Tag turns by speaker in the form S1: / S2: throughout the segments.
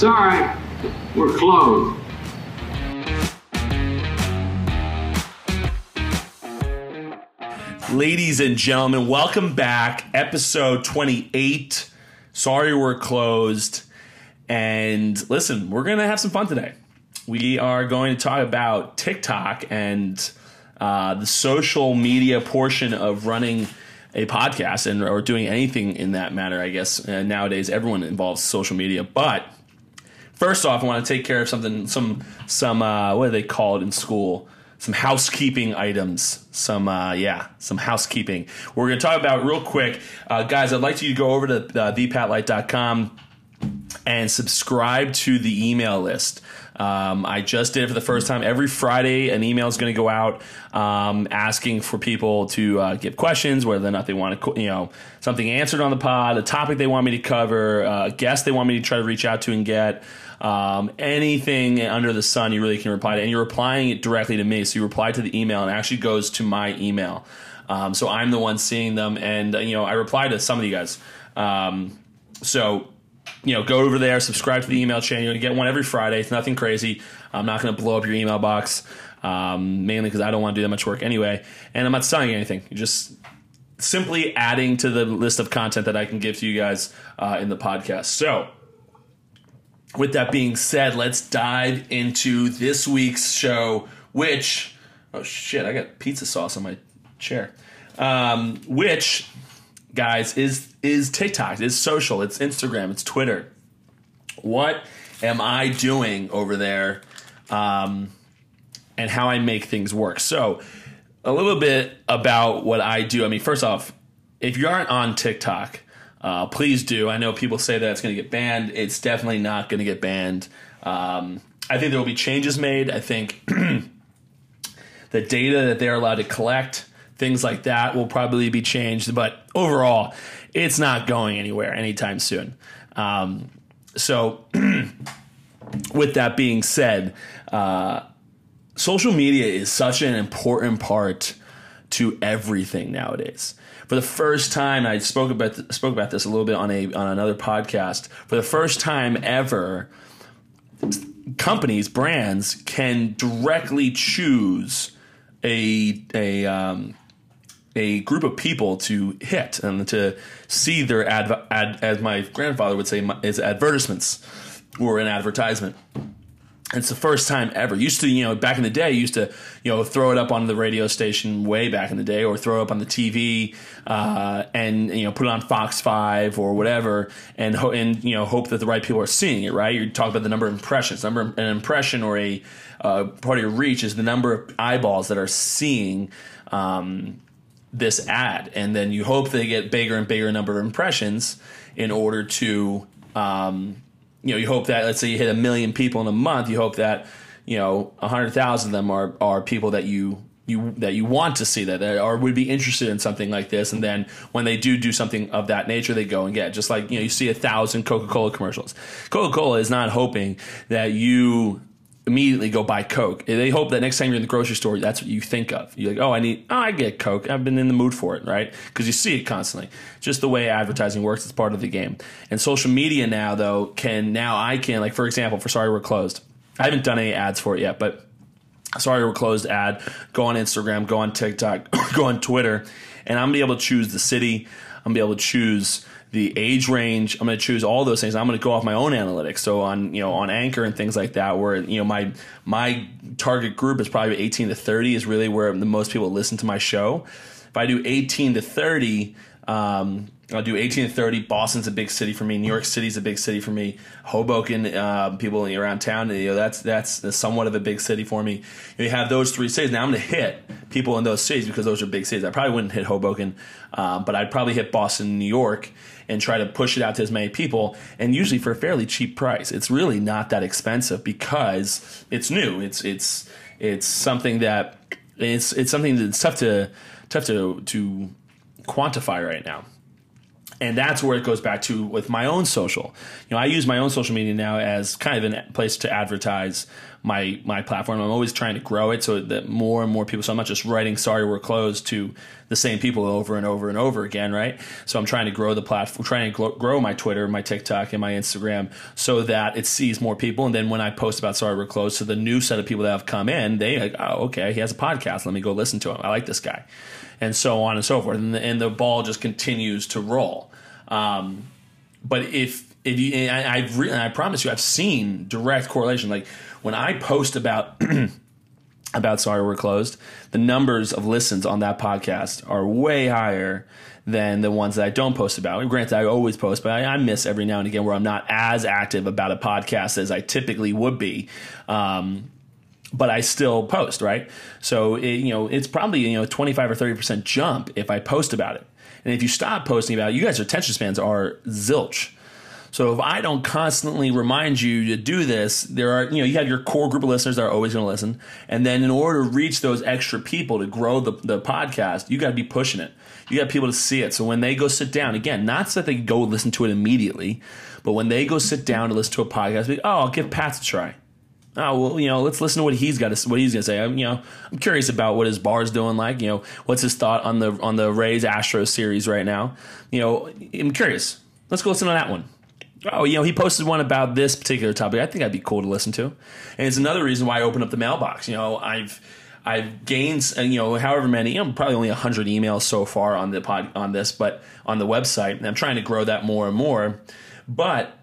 S1: Sorry, we're closed.
S2: Ladies and gentlemen, welcome back. Episode 28. Sorry we're closed. And listen, we're going to have some fun today. We are going to talk about TikTok and uh, the social media portion of running a podcast and or doing anything in that matter. I guess uh, nowadays everyone involves social media. But first off, I want to take care of something. Some some uh, what do they call it in school? Some housekeeping items. Some uh, yeah, some housekeeping. We're going to talk about real quick, uh, guys. I'd like you to go over to uh, thepatlife.com and subscribe to the email list. Um, I just did it for the first time. Every Friday, an email is going to go out um, asking for people to uh, give questions, whether or not they want to, you know, something answered on the pod, a topic they want me to cover, uh, a guest they want me to try to reach out to and get. Um, anything under the sun, you really can reply to, and you're replying it directly to me. So you reply to the email, and it actually goes to my email. Um, so I'm the one seeing them, and uh, you know, I reply to some of you guys. Um, so you know, go over there, subscribe to the email channel. Gonna get one every Friday. It's nothing crazy. I'm not gonna blow up your email box, um, mainly because I don't want to do that much work anyway. And I'm not selling anything. You're just simply adding to the list of content that I can give to you guys uh, in the podcast. So, with that being said, let's dive into this week's show. Which, oh shit, I got pizza sauce on my chair. Um, which guys, is is TikTok, is social, it's Instagram, it's Twitter. What am I doing over there, um, and how I make things work? So, a little bit about what I do. I mean, first off, if you aren't on TikTok, uh, please do. I know people say that it's going to get banned. It's definitely not going to get banned. Um, I think there will be changes made. I think the data that they're allowed to collect things like that will probably be changed. But overall, it's not going anywhere anytime soon. Um, so, with that being said, uh, social media is such an important part to everything nowadays. For the first time, I spoke about th- spoke about this a little bit on a on another podcast. For the first time ever, companies, brands can directly choose a a um, a group of people to hit and to see their ad, as my grandfather would say, is advertisements or an advertisement. It's the first time ever. Used to, you know, back in the day, used to, you know, throw it up on the radio station way back in the day, or throw it up on the TV, uh, and you know, put it on Fox Five or whatever, and ho- and you know, hope that the right people are seeing it. Right? You talk about the number of impressions. Number an impression or a uh, part of your reach is the number of eyeballs that are seeing um, this ad, and then you hope they get bigger and bigger number of impressions in order to, um, you know, you hope that let's say you hit a million people in a month, you hope that you know a hundred thousand of them are are people that you you that you want to see that or would be interested in something like this. And then when they do do something of that nature they go and get just like you know you see a thousand coca-cola commercials. Coca-cola is not hoping that you immediately go buy Coke. They hope that next time you're in the grocery store, that's what you think of. You're like, oh, I need, oh, I get Coke. I've been in the mood for it, right? Because you see it constantly. Just the way advertising works, it's part of the game. And social media now, though, can now I can like, for example, for Sorry We're Closed. I haven't done any ads for it yet, but Sorry We're Closed ad. Go on Instagram, go on TikTok, go on Twitter, and I'm gonna be able to choose the city. I'm gonna be able to choose the age range. I'm going to choose all those things. I'm going to go off my own analytics. So on you know on Anchor and things like that, where you know my my target group is probably 18 to 30 is really where the most people listen to my show. If I do 18 to 30. Um, I'll do 18 to 30. Boston's a big city for me. New York City's a big city for me. Hoboken, uh, people around town, you know, that's that's somewhat of a big city for me. You have those three cities. Now I'm going to hit people in those cities because those are big cities. I probably wouldn't hit Hoboken, uh, but I'd probably hit Boston, New York, and try to push it out to as many people, and usually for a fairly cheap price. It's really not that expensive because it's new. It's it's it's something that it's it's something that's tough to tough to to quantify right now and that's where it goes back to with my own social. You know, I use my own social media now as kind of a place to advertise my my platform. I'm always trying to grow it so that more and more people. So I'm not just writing "Sorry, we're closed" to the same people over and over and over again, right? So I'm trying to grow the platform, trying to grow my Twitter, my TikTok, and my Instagram so that it sees more people. And then when I post about "Sorry, we're closed," to the new set of people that have come in, they like, oh, okay, he has a podcast. Let me go listen to him. I like this guy, and so on and so forth. And the, and the ball just continues to roll. Um, but if if you, I, I've re- I promise you, I've seen direct correlation. Like when I post about about sorry we're closed, the numbers of listens on that podcast are way higher than the ones that I don't post about. Granted, I always post, but I, I miss every now and again where I'm not as active about a podcast as I typically would be. Um, but I still post, right? So it, you know, it's probably you know 25 or 30 percent jump if I post about it. And if you stop posting about it, you guys' attention spans are zilch. So if I don't constantly remind you to do this, there are, you know, you have your core group of listeners that are always going to listen. And then in order to reach those extra people to grow the, the podcast, you got to be pushing it. You got people to see it. So when they go sit down, again, not so that they go listen to it immediately, but when they go sit down to listen to a podcast, like, oh, I'll give Pat a try. Oh well, you know, let's listen to what he's got to what he's gonna say. I'm, you know, I'm curious about what his bar's doing. Like, you know, what's his thought on the on the Rays Astros series right now? You know, I'm curious. Let's go listen to that one oh, you know, he posted one about this particular topic. I think that'd be cool to listen to. And it's another reason why I opened up the mailbox. You know, I've I've gained uh, you know however many, you know, probably only hundred emails so far on the pod on this, but on the website, and I'm trying to grow that more and more. But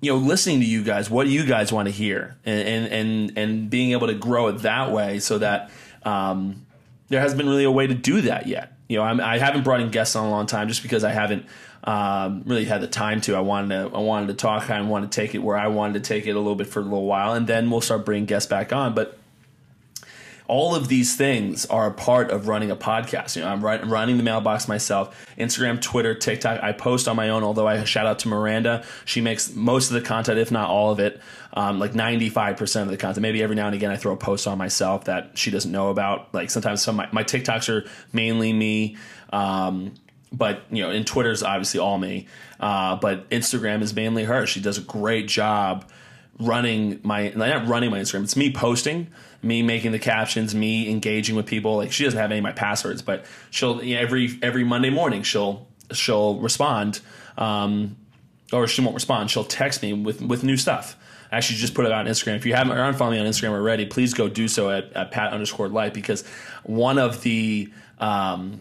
S2: you know, listening to you guys, what do you guys want to hear, and and and, and being able to grow it that way, so that um, there hasn't been really a way to do that yet. You know, I'm, I have not brought in guests on a long time just because I haven't um, really had the time to. I wanted to I wanted to talk. I wanted to take it where I wanted to take it a little bit for a little while, and then we'll start bringing guests back on. But all of these things are a part of running a podcast. You know, I'm running the mailbox myself, Instagram, Twitter, TikTok. I post on my own. Although I shout out to Miranda, she makes most of the content, if not all of it, um, like 95 percent of the content. Maybe every now and again I throw a post on myself that she doesn't know about. Like sometimes some my, my TikToks are mainly me. Um, but you know, and Twitter's obviously all me. Uh, but Instagram is mainly her. She does a great job running my not running my Instagram. It's me posting, me making the captions, me engaging with people. Like she doesn't have any of my passwords, but she'll you know, every every Monday morning she'll she'll respond, um, or she won't respond. She'll text me with with new stuff. I actually just put it out on Instagram. If you haven't or aren't following me on Instagram already, please go do so at, at pat underscore life because one of the um,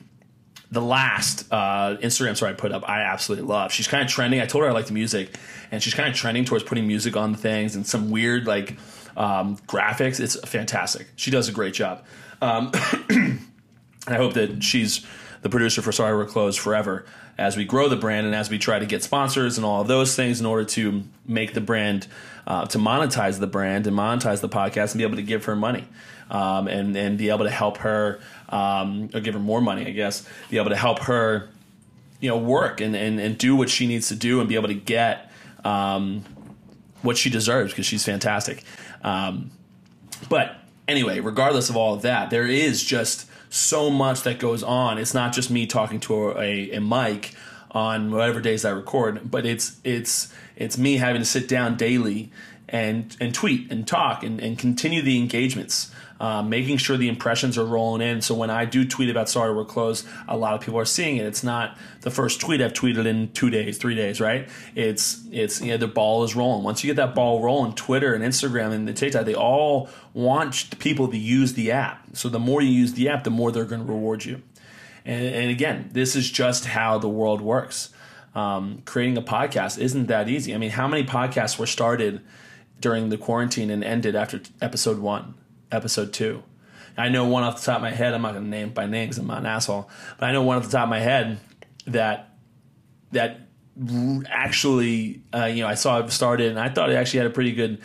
S2: the last uh, Instagram story I put up, I absolutely love. She's kind of trending. I told her I like the music, and she's kind of trending towards putting music on things and some weird like um, graphics. It's fantastic. She does a great job. Um, I hope that she's the producer for Sorry We're Closed forever as we grow the brand and as we try to get sponsors and all of those things in order to make the brand, uh, to monetize the brand and monetize the podcast and be able to give her money um, and and be able to help her um, or give her more money, I guess, be able to help her, you know, work and and, and do what she needs to do and be able to get um, what she deserves because she's fantastic. Um, but anyway, regardless of all of that, there is just so much that goes on. It's not just me talking to a, a mic on whatever days I record, but it's it's it's me having to sit down daily and and tweet and talk and, and continue the engagements uh, making sure the impressions are rolling in. So when I do tweet about sorry we're closed, a lot of people are seeing it. It's not the first tweet I've tweeted in two days, three days, right? It's it's you know the ball is rolling. Once you get that ball rolling, Twitter and Instagram and the TikTok, they all want people to use the app. So the more you use the app, the more they're going to reward you. And, and again, this is just how the world works. Um, creating a podcast isn't that easy. I mean, how many podcasts were started during the quarantine and ended after episode one? episode two. I know one off the top of my head. I'm not going to name by names. I'm not an asshole, but I know one off the top of my head that that actually, uh, you know, I saw it started, and I thought it actually had a pretty good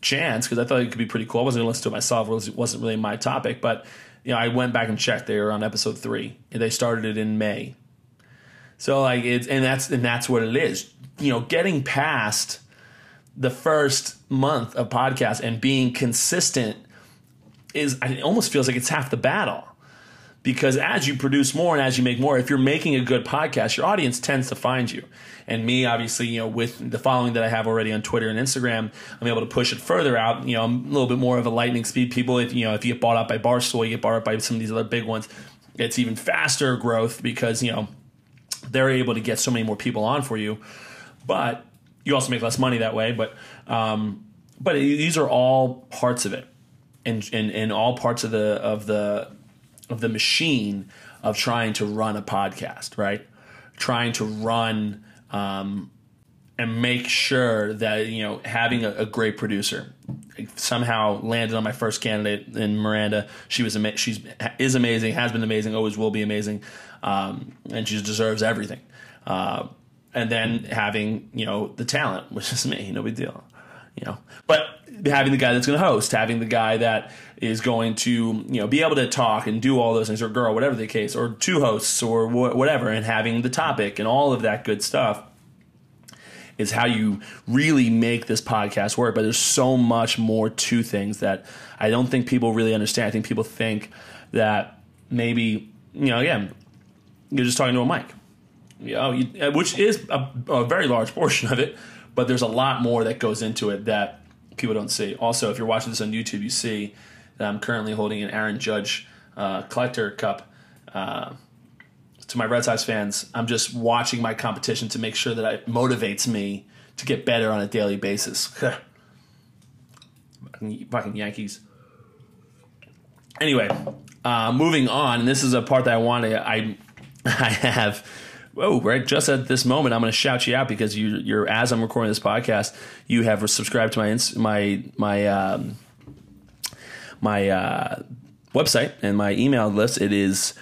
S2: chance because I thought it could be pretty cool. I wasn't going to listen to it myself; it wasn't really my topic. But you know, I went back and checked. They were on episode three, and they started it in May. So like it's and that's and that's what it is. You know, getting past the first month of podcast and being consistent is it almost feels like it's half the battle because as you produce more and as you make more, if you're making a good podcast, your audience tends to find you. And me, obviously, you know, with the following that I have already on Twitter and Instagram, I'm able to push it further out. You know, I'm a little bit more of a lightning speed. People, if you know, if you get bought up by Barstool, you get bought up by some of these other big ones. It's even faster growth because you know they're able to get so many more people on for you. But you also make less money that way. But um, but these are all parts of it, and and all parts of the of the of the machine of trying to run a podcast, right? Trying to run um, and make sure that you know having a, a great producer somehow landed on my first candidate in Miranda. She was ama- she's is amazing, has been amazing, always will be amazing, um, and she deserves everything. Uh, and then having you know the talent, which is me, no big deal, you know. But having the guy that's going to host, having the guy that is going to you know be able to talk and do all those things, or girl, whatever the case, or two hosts or wh- whatever, and having the topic and all of that good stuff is how you really make this podcast work. But there's so much more to things that I don't think people really understand. I think people think that maybe you know again you're just talking to a mic, you know, you, which is a, a very large portion of it. But there's a lot more that goes into it that people don't see. Also, if you're watching this on YouTube, you see that I'm currently holding an Aaron Judge uh, collector cup. Uh, to my Red Sox fans, I'm just watching my competition to make sure that it motivates me to get better on a daily basis. fucking Yankees. Anyway, uh, moving on, and this is a part that I want to. I I have. Oh, right! Just at this moment, I'm going to shout you out because you, you're as I'm recording this podcast, you have subscribed to my my my um, my uh, website and my email list. It is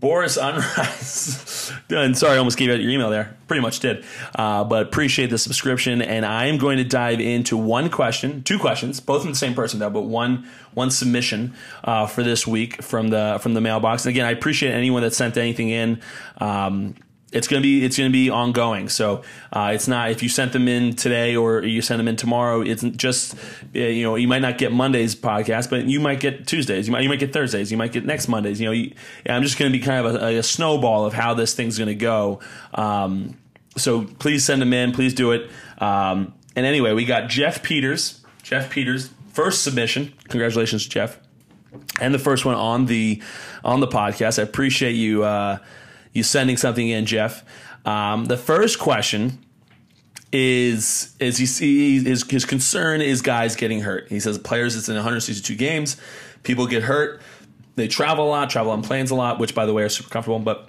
S2: Boris Unrise. and sorry, I almost gave out your email there. Pretty much did. Uh, but appreciate the subscription. And I am going to dive into one question, two questions, both from the same person though, but one one submission uh, for this week from the from the mailbox. And again, I appreciate anyone that sent anything in. Um, it's gonna be it's gonna be ongoing. So uh, it's not if you sent them in today or you send them in tomorrow. It's just uh, you know you might not get Monday's podcast, but you might get Tuesdays. You might you might get Thursdays. You might get next Mondays. You know, you, I'm just gonna be kind of a, a, snowball of how this thing's gonna go. Um, so please send them in. Please do it. Um, and anyway, we got Jeff Peters. Jeff Peters first submission. Congratulations, Jeff. And the first one on the on the podcast. I appreciate you. Uh, you sending something in, Jeff. Um, the first question is is he see his his concern is guys getting hurt. He says players it's in 162 games, people get hurt. They travel a lot, travel on planes a lot, which by the way are super comfortable. But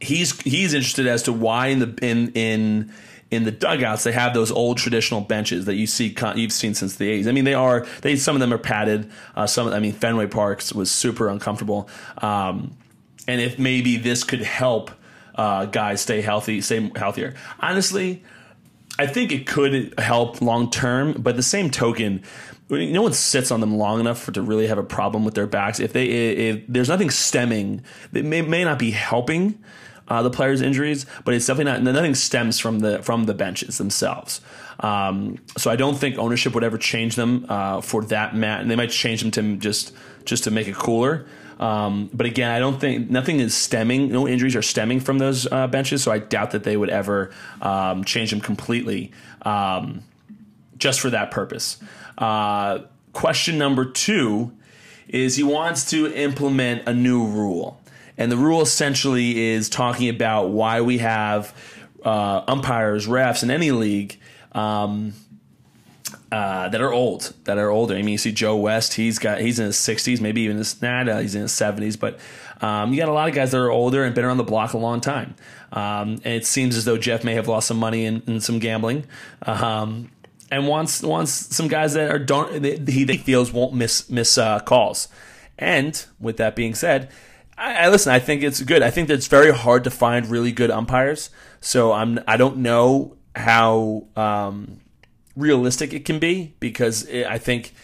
S2: he's he's interested as to why in the in in in the dugouts they have those old traditional benches that you see you've seen since the 80s. I mean they are they some of them are padded. Uh, some I mean Fenway Parks was super uncomfortable. Um, and if maybe this could help uh, guys stay healthy, stay healthier. Honestly, I think it could help long term, but the same token, no one sits on them long enough for to really have a problem with their backs. If they if there's nothing stemming, it may, may not be helping uh, the players' injuries, but it's definitely not. Nothing stems from the from the benches themselves. Um, so I don't think ownership would ever change them uh, for that mat, and they might change them to just just to make it cooler. Um, but again, I don't think nothing is stemming. No injuries are stemming from those uh, benches, so I doubt that they would ever um, change them completely um, just for that purpose. Uh, question number two is he wants to implement a new rule, and the rule essentially is talking about why we have uh, umpires, refs in any league. Uh, that are old, that are older. I mean, you see Joe West; he's got he's in his sixties, maybe even his nah, he's in his seventies. But um, you got a lot of guys that are older and been around the block a long time. Um, and it seems as though Jeff may have lost some money in, in some gambling, um, and wants wants some guys that are don't he, he feels won't miss miss uh, calls. And with that being said, I, I, listen. I think it's good. I think that it's very hard to find really good umpires. So I'm I don't know how um, realistic it can be because it, I think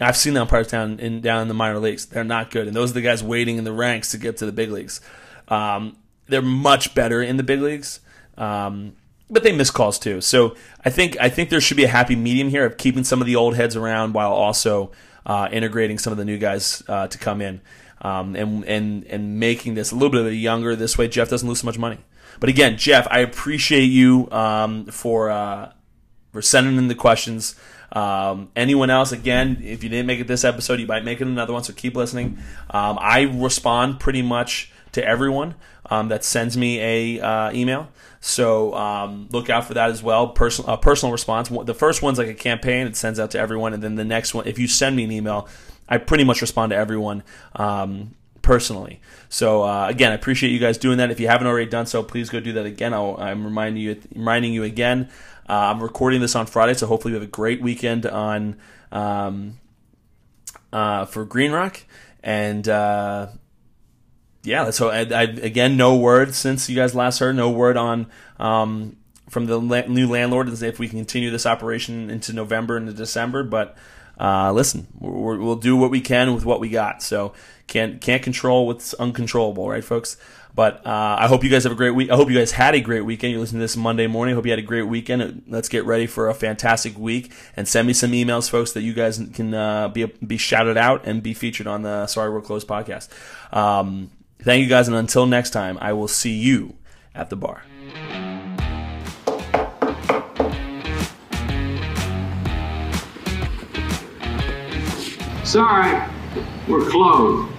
S2: I've seen the umpires down in down in the minor leagues. They're not good, and those are the guys waiting in the ranks to get to the big leagues. Um, they're much better in the big leagues, um, but they miss calls too. So I think I think there should be a happy medium here of keeping some of the old heads around while also uh, integrating some of the new guys uh, to come in um, and and and making this a little bit of a younger. This way, Jeff doesn't lose so much money. But again, Jeff, I appreciate you um, for uh, for sending in the questions. Um, anyone else, again, if you didn't make it this episode, you might make it another one. So keep listening. Um, I respond pretty much to everyone um, that sends me a uh, email. So um, look out for that as well. Personal uh, personal response. The first one's like a campaign; it sends out to everyone, and then the next one, if you send me an email, I pretty much respond to everyone um, personally. So uh, again, I appreciate you guys doing that. If you haven't already done so, please go do that again. i am reminding you reminding you again. Uh, I'm recording this on Friday, so hopefully we have a great weekend on um, uh, for Green Rock and uh, yeah, so I, I, again, no word since you guys last heard. No word on um, from the la- new landlord as if we can continue this operation into November into December. But uh, listen, we will do what we can with what we got. So can't can't control what's uncontrollable, right, folks? But uh, I hope you guys have a great week. I hope you guys had a great weekend. You're listening to this Monday morning. I hope you had a great weekend. Let's get ready for a fantastic week. And send me some emails, folks, that you guys can uh, be be shouted out and be featured on the Sorry We're Closed podcast. Um, Thank you guys, and until next time, I will see you at the bar.
S1: Sorry, we're closed.